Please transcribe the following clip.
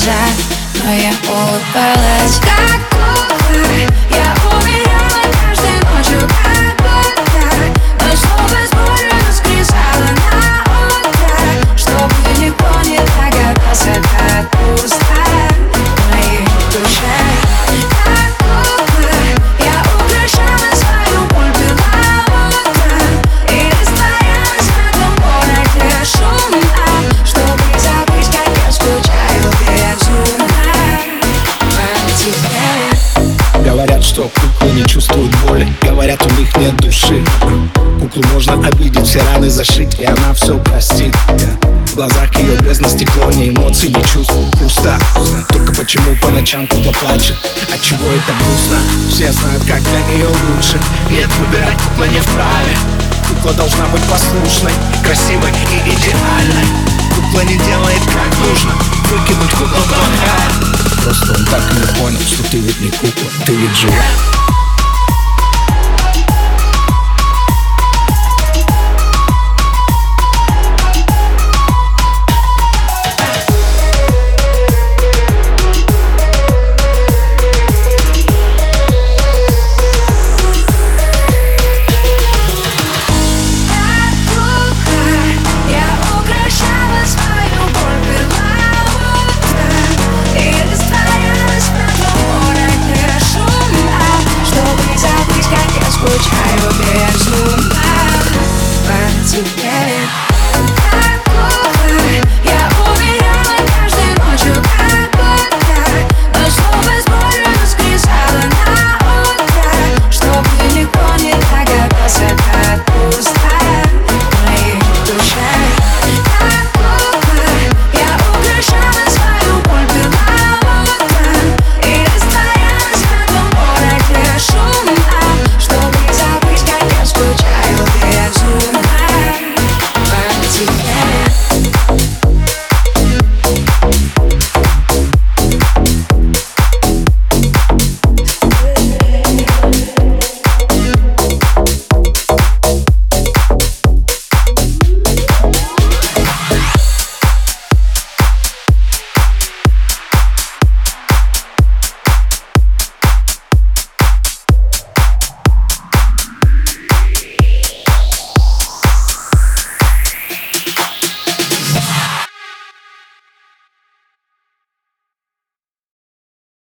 глаза, но я улыбалась Как что куклы не чувствуют боли. Говорят, у них нет души. Куклу можно обидеть, все раны зашить И она все простит. В глазах ее бездна стекло, ни эмоций, ни чувств. Пусто. Только почему по ночам кукла плачет? Отчего это грустно? Все знают, как для нее лучше. Нет, выбирать кукла не вправе. Кукла должна быть послушной Красивой и идеальной. Кукла не делает как нужно. Выкинуть куклу плохая Просто он так не понял, ты ведь не кукла, ты ведь живая